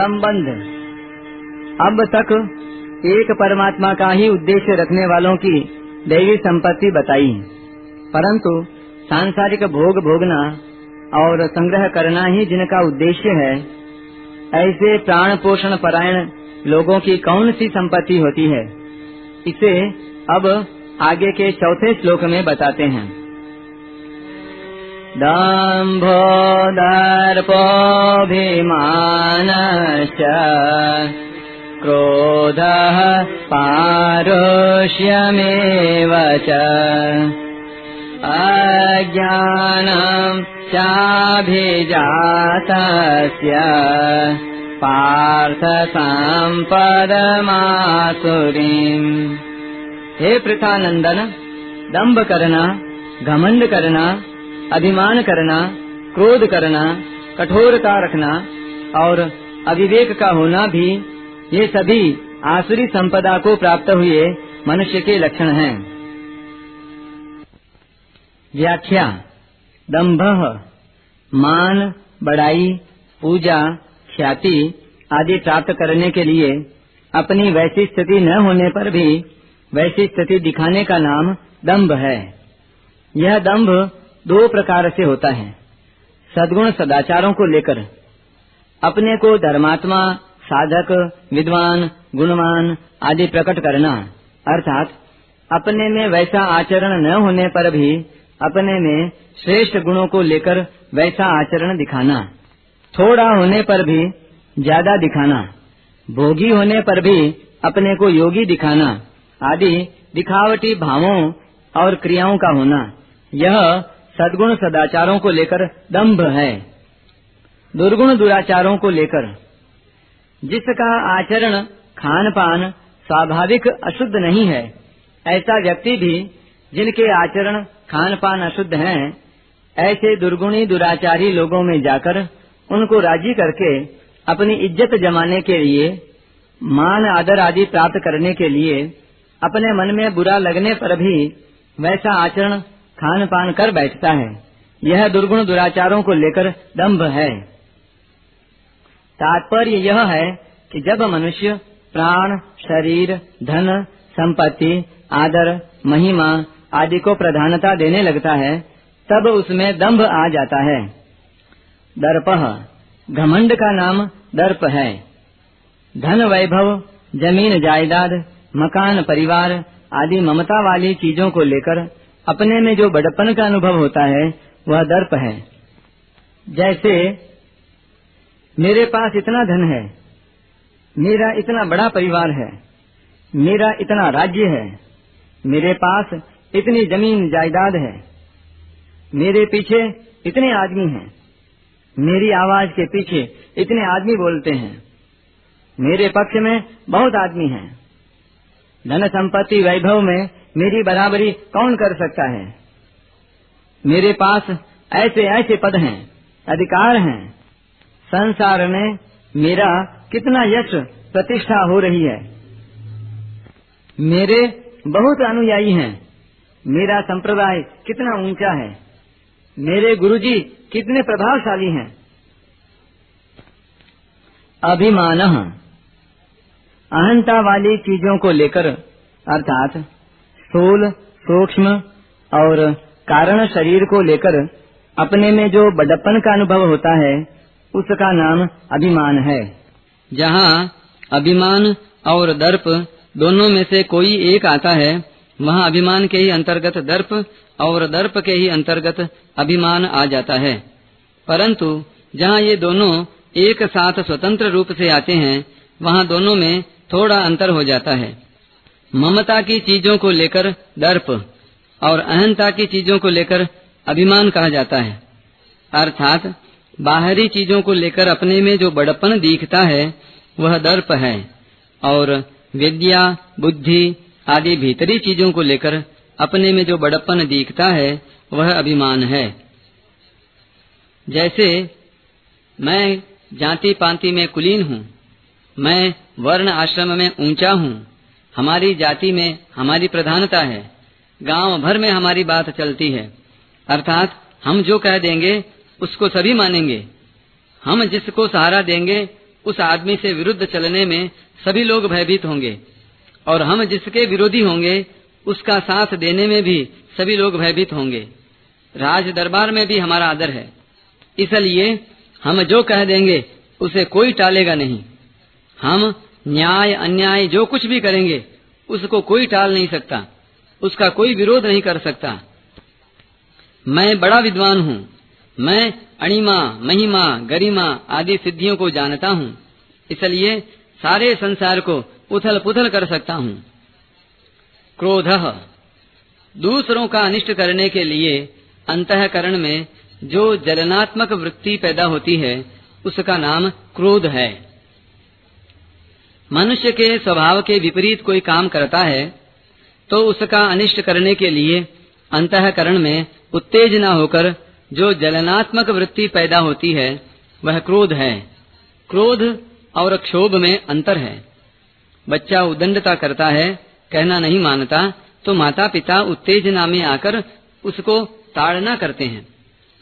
संबंध। अब तक एक परमात्मा का ही उद्देश्य रखने वालों की दैवी संपत्ति बताई। परंतु सांसारिक भोग भोगना और संग्रह करना ही जिनका उद्देश्य है, ऐसे प्राण पोषण परायण लोगों की कौन सी संपत्ति होती है? इसे अब आगे के चौथे श्लोक में बताते हैं। दम्भो दर्पोऽभिमानश्च क्रोधः पारुष्यमेव च अज्ञानम् चाभिजातस्य पार्थ सम्पदमासुरीम् हे करना घमंड करना अभिमान करना, क्रोध करना, कठोरता रखना और अविवेक का होना भी ये सभी आसुरी संपदा को प्राप्त हुए मनुष्य के लक्षण हैं। व्याख्या दम्भ मान, बड़ाई, पूजा, ख्याति आदि प्राप्त करने के लिए अपनी वैसी स्थिति न होने पर भी वैसी स्थिति दिखाने का नाम दम्भ है। यह दम्भ दो प्रकार से होता है। सदगुण सदाचारों को लेकर। अपने को धर्मात्मा, साधक, विद्वान, गुणवान आदि प्रकट करना। अर्थात, अपने में वैसा आचरण न होने पर भी अपने में श्रेष्ठ गुणों को लेकर वैसा आचरण दिखाना। थोड़ा होने पर भी ज़्यादा दिखाना। भोगी होने पर भी अपने को योगी दिखाना। आदि दिखावटी भावों और क्रियाओं का होना। यह सद्गुण सदाचारों को लेकर दम्भ है। दुर्गुण दुराचारों को लेकर। जिसका आचरण खान पान स्वाभाविक अशुद्ध नहीं है, ऐसा व्यक्ति भी जिनके आचरण खान पान अशुद्ध हैं, ऐसे दुर्गुणी दुराचारी लोगों में जाकर उनको राज़ी करके अपनी इज़्ज़त जमाने के लिए, मान आदर आदि प्राप्त करने के लिए, अपने मन में बुरा लगने पर भी वैसा आचरण खान पान कर बैठता है। यह दुर्गुण दुराचारों को लेकर दम्भ है। तात्पर्य यह है कि जब मनुष्य प्राण, शरीर, धन, संपत्ति, आदर, महिमा आदि को प्रधानता देने लगता है, तब उसमें दम्भ आ जाता है। दर्प, घमंड का नाम दर्प है। धन वैभव, ज़मीन जायदाद, मकान परिवार आदि ममता वाली चीज़ों को लेकर अपने में जो बड़प्पन का अनुभव होता है, वह दर्प है। जैसे, मेरे पास इतना धन है, मेरा इतना बड़ा परिवार है, मेरा इतना राज्य है, मेरे पास इतनी ज़मीन जायदाद है, मेरे पीछे इतने आदमी हैं, मेरी आवाज़ के पीछे इतने आदमी बोलते हैं, मेरे पक्ष में बहुत आदमी हैं। धन संपत्ति वैभव में मेरी बराबरी कौन कर सकता है? मेरे पास ऐसे ऐसे पद हैं, अधिकार हैं। संसार में मेरा कितना यश प्रतिष्ठा हो रही है। मेरे बहुत अनुयायी हैं। मेरा संप्रदाय कितना ऊँचा है। मेरे गुरुजी कितने प्रभावशाली हैं। अभिमान अहंता वाली चीज़ों को लेकर, अर्थात स्थूल, सूक्ष्म और कारण शरीर को लेकर अपने में जो बड़प्पन का अनुभव होता है, उसका नाम अभिमान है। जहाँ अभिमान और दर्प दोनों में से कोई एक आता है, वहाँ अभिमान के ही अंतर्गत दर्प और दर्प के ही अंतर्गत अभिमान आ जाता है। परंतु जहाँ ये दोनों एक साथ स्वतंत्र रूप से आते हैं, वहाँ दोनों में थोड़ा अंतर हो जाता है। ममता की चीज़ों को लेकर दर्प और अहंता की चीज़ों को लेकर अभिमान कहा जाता है। अर्थात, बाहरी चीज़ों को लेकर अपने में जो बड़प्पन दिखता है, वह दर्प है और विद्या, बुद्धि आदि भीतरी चीज़ों को लेकर अपने में जो बड़प्पन दिखता है, वह अभिमान है। जैसे, मैं जाति पांति में कुलीन हूँ मैं वर्ण आश्रम में ऊँचा हूँ। हमारी जाति में हमारी प्रधानता है। गाँव भर में हमारी बात चलती है। अर्थात हम जो कह देंगे, उसको सभी मानेंगे। हम जिसको सहारा देंगे, उस आदमी से विरुद्ध चलने में सभी लोग भयभीत होंगे। और हम जिसके विरोधी होंगे, उसका साथ देने में भी सभी लोग भयभीत होंगे। राज दरबार में भी हमारा आदर है। इसलिए हम जो कह देंगे, उसे कोई टालेगा नहीं। हम न्याय, अन्याय, जो कुछ भी करेंगे, उसको कोई टाल नहीं सकता। उसका कोई विरोध नहीं कर सकता। मैं बड़ा विद्वान हूँ। मैं अणिमा, महिमा, गरिमा आदि सिद्धियों को जानता हूँ। इसलिए सारे संसार को उथल पुथल कर सकता हूँ। क्रोध, दूसरों का अनिष्ट करने के लिए अंतकरण में जो जलनात्मक वृत्ति पैदा होती है, उसका नाम क्रोध है। मनुष्य के स्वभाव के विपरीत कोई काम करता है तो उसका अनिष्ट करने के लिए अंतकरण में उत्तेजना होकर जो जलनात्मक वृत्ति पैदा होती है, वह क्रोध है। क्रोध और क्षोभ में अंतर है। बच्चा उदंडता करता है, कहना नहीं मानता तो माता पिता उत्तेजना में आकर उसको ताड़ना करते हैं।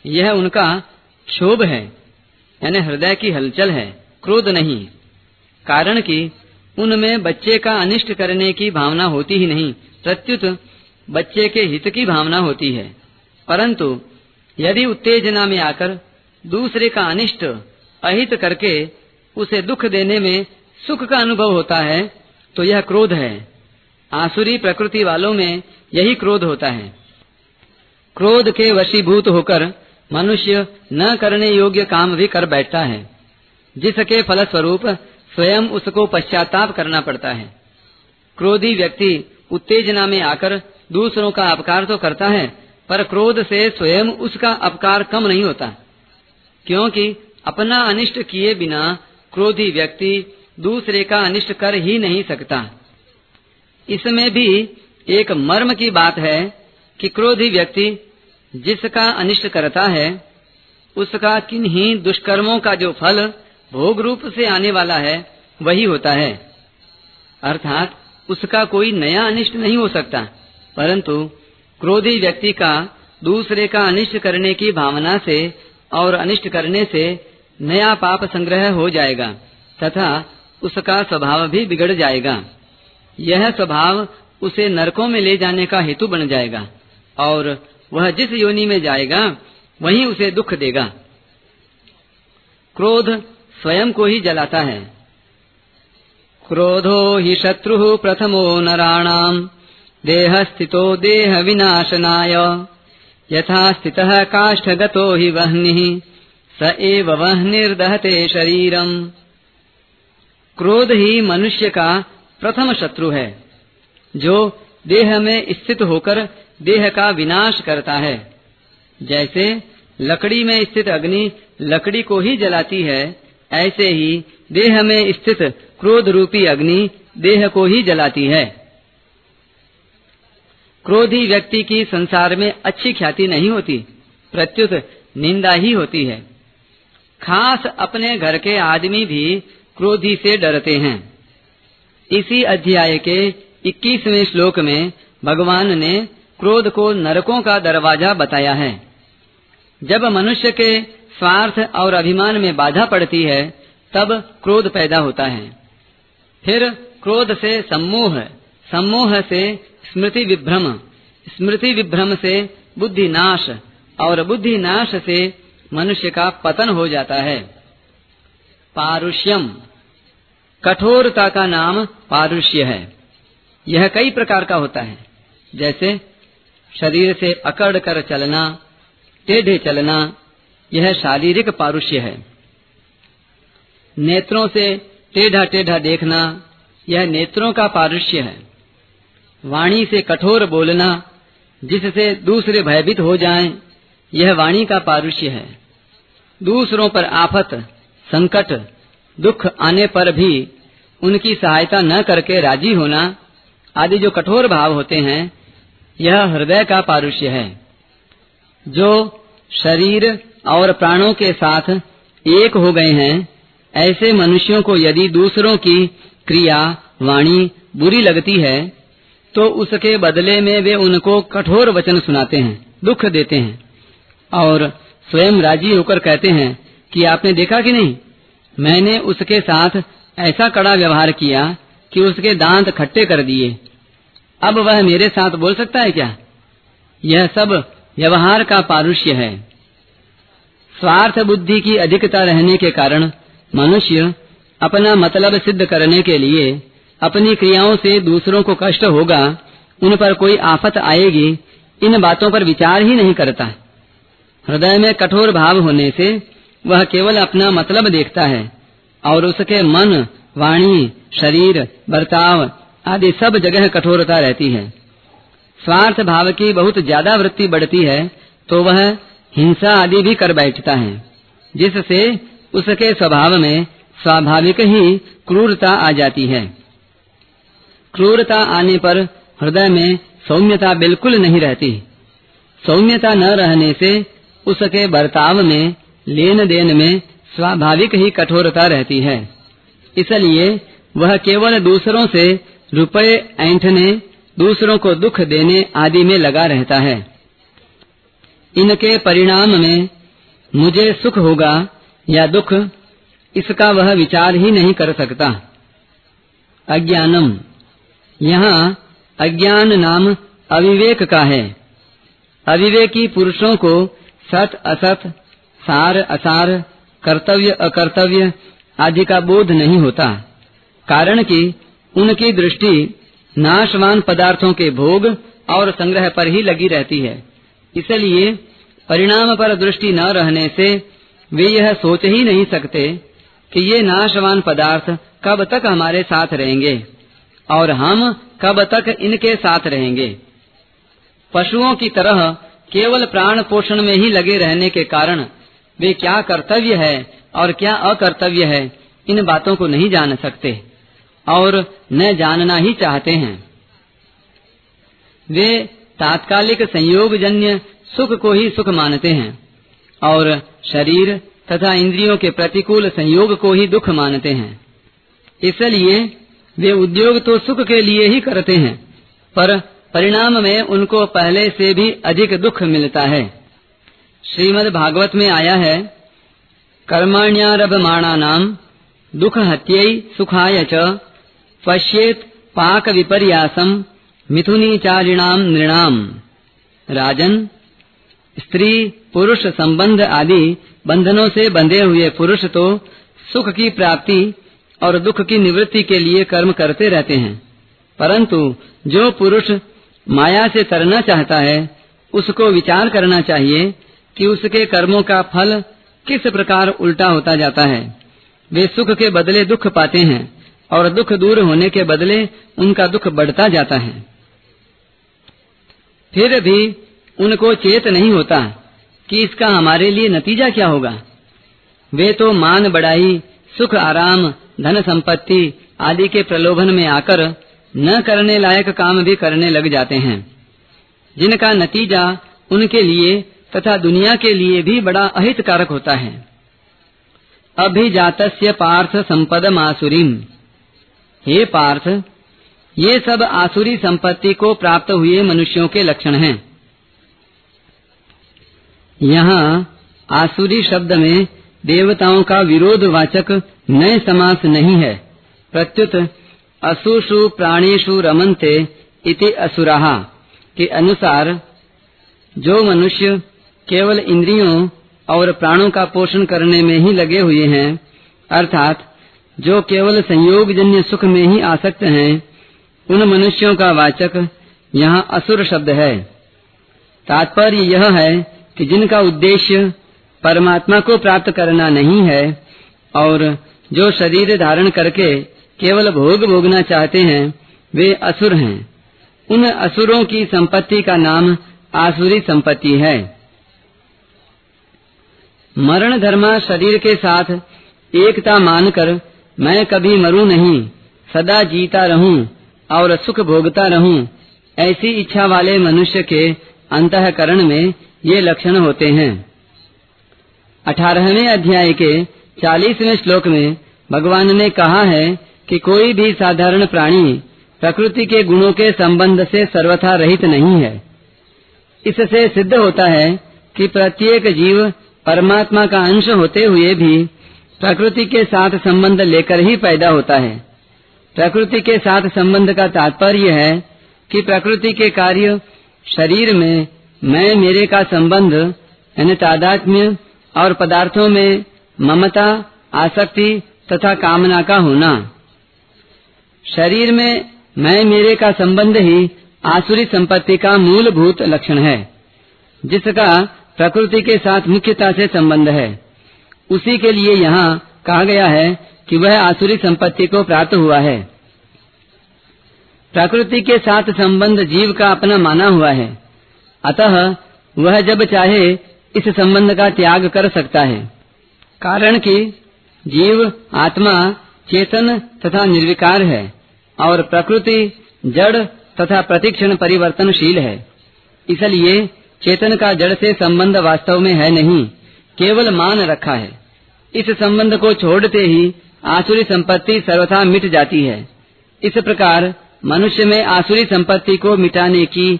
यह उनका क्षोभ है, यानी हृदय की हलचल है, क्रोध नहीं। कारण कि उनमें बच्चे का अनिष्ट करने की भावना होती ही नहीं, प्रत्युत बच्चे के हित की भावना होती है। परंतु यदि उत्तेजना में आकर दूसरे का अनिष्ट अहित करके उसे दुख देने में सुख का अनुभव होता है तो यह क्रोध है। आसुरी प्रकृति वालों में यही क्रोध होता है। क्रोध के वशीभूत होकर मनुष्य न करने योग्य काम भी कर बैठता है, जिसके फलस्वरूप स्वयं उसको पश्चाताप करना पड़ता है। क्रोधी व्यक्ति उत्तेजना में आकर दूसरों का अपकार तो करता है, पर क्रोध से स्वयं उसका अपकार कम नहीं होता। क्योंकि अपना अनिष्ट किए बिना क्रोधी व्यक्ति दूसरे का अनिष्ट कर ही नहीं सकता। इसमें भी एक मर्म की बात है कि क्रोधी व्यक्ति जिसका अनिष्ट करता है, उसका किन्हीं दुष्कर्मों का जो फल भोग रूप से आने वाला है, वही होता है। अर्थात, उसका कोई नया अनिष्ट नहीं हो सकता। परंतु, क्रोधी व्यक्ति का दूसरे का अनिष्ट करने की भावना से और अनिष्ट करने से नया पाप संग्रह हो जाएगा, तथा उसका स्वभाव भी बिगड़ जाएगा। यह स्वभाव उसे नरकों में ले जाने का हेतु बन जाएगा, और वह जिस योनि में जाएगा, वहीं उसे दुख देगा। क्रोध स्वयं को ही जलाता है। क्रोधो ही शत्रु प्रथमो नराणाम देह स्थितो देह विनाशनाय यथा स्थितः काष्ठगतो हि वह्निः, स एव वह्निर्दहते शरीरम। क्रोध ही मनुष्य का प्रथम शत्रु है, जो देह में स्थित होकर देह का विनाश करता है। जैसे लकड़ी में स्थित अग्नि लकड़ी को ही जलाती है ऐसे ही देह में स्थित क्रोध रूपी अग्नि देह को ही जलाती है। क्रोधी व्यक्ति की संसार में अच्छी ख्याति नहीं होती, प्रत्युत निंदा ही होती है। खास अपने घर के आदमी भी क्रोधी से डरते हैं। इसी अध्याय के 21वें श्लोक में भगवान ने क्रोध को नरकों का दरवाज़ा बताया है। जब मनुष्य के स्वार्थ और अभिमान में बाधा पड़ती है, तब क्रोध पैदा होता है। फिर क्रोध से सम्मोह सम्मोह से स्मृति विभ्रम स्मृति विभ्रम से बुद्धि नाश और बुद्धि नाश से मनुष्य का पतन हो जाता है। पारुष्यम। कठोरता का नाम पारुष्य है। यह कई प्रकार का होता है, जैसे शरीर से अकड़ कर चलना टेढ़े चलना यह शारीरिक पारुष्य है। नेत्रों से टेढ़ा टेढ़ा देखना यह नेत्रों का पारुष्य है। वाणी से कठोर बोलना जिससे दूसरे भयभीत हो जाएँ, यह वाणी का पारुष्य है। दूसरों पर आफत संकट दुख आने पर भी उनकी सहायता न करके राज़ी होना आदि जो कठोर भाव होते हैं यह हृदय का पारुष्य है। जो शरीर और प्राणों के साथ एक हो गए हैं, ऐसे मनुष्यों को यदि दूसरों की क्रिया, वाणी बुरी लगती है तो उसके बदले में वे उनको कठोर वचन सुनाते हैं, दुख देते हैं। और स्वयं राज़ी होकर कहते हैं कि आपने देखा कि नहीं? मैंने उसके साथ ऐसा कड़ा व्यवहार किया कि उसके दांत खट्टे कर दिए। अब वह मेरे साथ बोल सकता है क्या? यह सब व्यवहार का पारुष्य है। स्वार्थ बुद्धि की अधिकता रहने के कारण मनुष्य अपना मतलब सिद्ध करने के लिए अपनी क्रियाओं से दूसरों को कष्ट होगा, उन पर कोई आफत आएगी, इन बातों पर विचार ही नहीं करता। हृदय में कठोर भाव होने से वह केवल अपना मतलब देखता है और उसके मन, वाणी, शरीर, बर्ताव आदि सब जगह कठोरता रहती है। स्वार्थ भाव की बहुत ज़्यादा वृत्ति बढ़ती है तो वह हिंसा आदि भी कर बैठता है, जिससे उसके स्वभाव में स्वाभाविक ही क्रूरता आ जाती है। क्रूरता आने पर हृदय में सौम्यता बिल्कुल नहीं रहती। सौम्यता न रहने से उसके बर्ताव में लेन देन में स्वाभाविक ही कठोरता रहती है। इसलिए वह केवल दूसरों से रुपए ऐंठने दूसरों को दुख देने आदि में लगा रहता है। इनके परिणाम में मुझे सुख होगा या दुख, इसका वह विचार ही नहीं कर सकता। अज्ञानम। यहाँ अज्ञान नाम अविवेक का है। अविवेकी पुरुषों को सत असत, सार असार, कर्तव्य अकर्तव्य आदि का बोध नहीं होता, कारण कि उनकी दृष्टि नाशवान पदार्थों के भोग और संग्रह पर ही लगी रहती है। इसलिए परिणाम पर दृष्टि न रहने से वे यह सोच ही नहीं सकते कि ये नाशवान पदार्थ कब तक हमारे साथ रहेंगे और हम कब तक इनके साथ रहेंगे। पशुओं की तरह केवल प्राण पोषण में ही लगे रहने के कारण वे क्या कर्तव्य है और क्या अकर्तव्य है, इन बातों को नहीं जान सकते। और न जानना ही चाहते हैं। वे तात्कालिक संयोगजन्य सुख को ही सुख मानते हैं और शरीर तथा इंद्रियों के प्रतिकूल संयोग को ही दुख मानते हैं। इसलिए वे उद्योग तो सुख के लिए ही करते हैं, पर परिणाम में उनको पहले से भी अधिक दुख मिलता है। श्रीमद् भागवत में आया है कर्माण्यारभमाणा नाम दुख हत्यई सुखाय च पश्येत पाक विपर्यासम मिथुनीचारिणाम नृणाम। राजन, स्त्री, पुरुष, संबंध आदि बंधनों से बंधे हुए पुरुष तो सुख की प्राप्ति और दुख की निवृत्ति के लिए कर्म करते रहते हैं। परंतु जो पुरुष माया से तरना चाहता है, उसको विचार करना चाहिए कि उसके कर्मों का फल किस प्रकार उल्टा होता जाता है। वे सुख के बदले दुख पाते हैं। और दुख दूर होने के बदले उनका दुख बढ़ता जाता है। फिर भी उनको चेत नहीं होता कि इसका हमारे लिए नतीजा क्या होगा। वे तो मान बढ़ाई सुख, आराम, धन संपत्ति आदि के प्रलोभन में आकर न करने लायक काम भी करने लग जाते हैं। जिनका नतीजा उनके लिए तथा दुनिया के लिए भी बड़ा अहितकारक होता है। अभिजातस्य पार्थ संपद मासुरीम। हे पार्थ, ये सब आसुरी संपत्ति को प्राप्त हुए मनुष्यों के लक्षण हैं। यहाँ आसुरी शब्द में देवताओं का विरोध वाचक नए समास नहीं है। प्रत्युत, असुषु प्राणेशु रमनते इति असुराहा के अनुसार, जो मनुष्य केवल इंद्रियों और प्राणों का पोषण करने में ही लगे हुए हैं, अर्थात जो केवल संयोग जन्य सुख में ही आसक्त हैं, उन मनुष्यों का वाचक यहाँ असुर शब्द है। तात्पर्य यह है कि जिनका उद्देश्य परमात्मा को प्राप्त करना नहीं है और जो शरीर धारण करके केवल भोग भोगना चाहते हैं, वे असुर हैं। उन असुरों की संपत्ति का नाम आसुरी संपत्ति है। मरण धर्मा शरीर के साथ एकता मानकर मैं कभी मरूं नहीं, सदा जीता रहूँ और सुख भोगता रहूँ। ऐसी इच्छा वाले मनुष्य के अंतकरण में ये लक्षण होते हैं। अठारहवें अध्याय के चालीसवें श्लोक में भगवान ने कहा है कि कोई भी साधारण प्राणी प्रकृति के गुणों के संबंध से सर्वथा रहित नहीं है। इससे सिद्ध होता है कि प्रत्येक जीव परमात्मा का अंश होते हुए भी प्रकृति के साथ संबंध लेकर ही पैदा होता है। प्रकृति के साथ संबंध का तात्पर्य है कि प्रकृति के कार्य शरीर में मैं, मेरे का संबंध, यानी तादात्म्य और पदार्थों में ममता, आसक्ति तथा कामना का होना। शरीर में मैं, मेरे का संबंध ही आसुरी संपत्ति का मूलभूत लक्षण है, जिसका प्रकृति के साथ मुख्यता से संबंध है। उसी के लिए यहाँ कहा गया है कि वह आसुरी संपत्ति को प्राप्त हुआ है। प्रकृति के साथ संबंध जीव का अपना माना हुआ है। अतः वह जब चाहे इस संबंध का त्याग कर सकता है। कारण कि जीव, आत्मा, चेतन तथा निर्विकार है और प्रकृति जड़ तथा प्रतिक्षण परिवर्तनशील है। इसलिए चेतन का जड़ से संबंध वास्तव में है नहीं। केवल मान रखा है। इस संबंध को छोड़ते ही आसुरी संपत्ति सर्वथा मिट जाती है। इस प्रकार मनुष्य में आसुरी संपत्ति को मिटाने की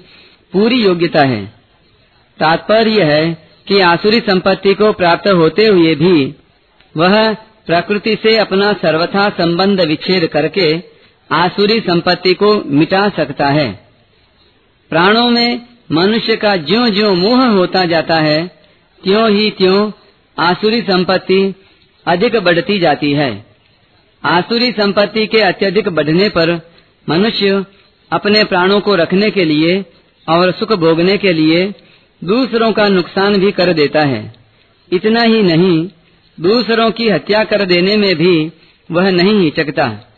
पूरी योग्यता है। तात्पर्य है कि आसुरी संपत्ति को प्राप्त होते हुए भी वह प्रकृति से अपना सर्वथा संबंध विच्छेद करके आसुरी संपत्ति को मिटा सकता है। प्राणों में मनुष्य का ज्यो ज्यो मोह होता जाता है त्यों ही त्यों आसुरी संपत्ति अधिक बढ़ती जाती है। आसुरी संपत्ति के अत्यधिक बढ़ने पर मनुष्य अपने प्राणों को रखने के लिए और सुख भोगने के लिए दूसरों का नुकसान भी कर देता है। इतना ही नहीं, दूसरों की हत्या कर देने में भी वह नहीं हिचकता।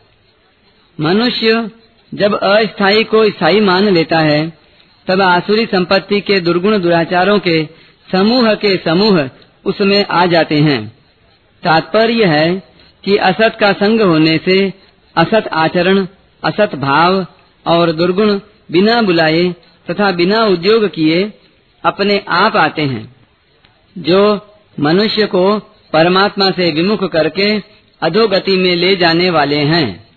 मनुष्य जब अस्थाई को स्थायी मान लेता है, तब आसुरी संपत्ति के दुर्गुण दुराचारों के समूह के समूह उसमें आ जाते हैं। तात्पर्य है कि असत का संग होने से असत आचरण, असत भाव और दुर्गुण बिना बुलाए तथा बिना उद्योग किए अपने आप आते हैं। जो मनुष्य को परमात्मा से विमुख करके अधोगति में ले जाने वाले हैं।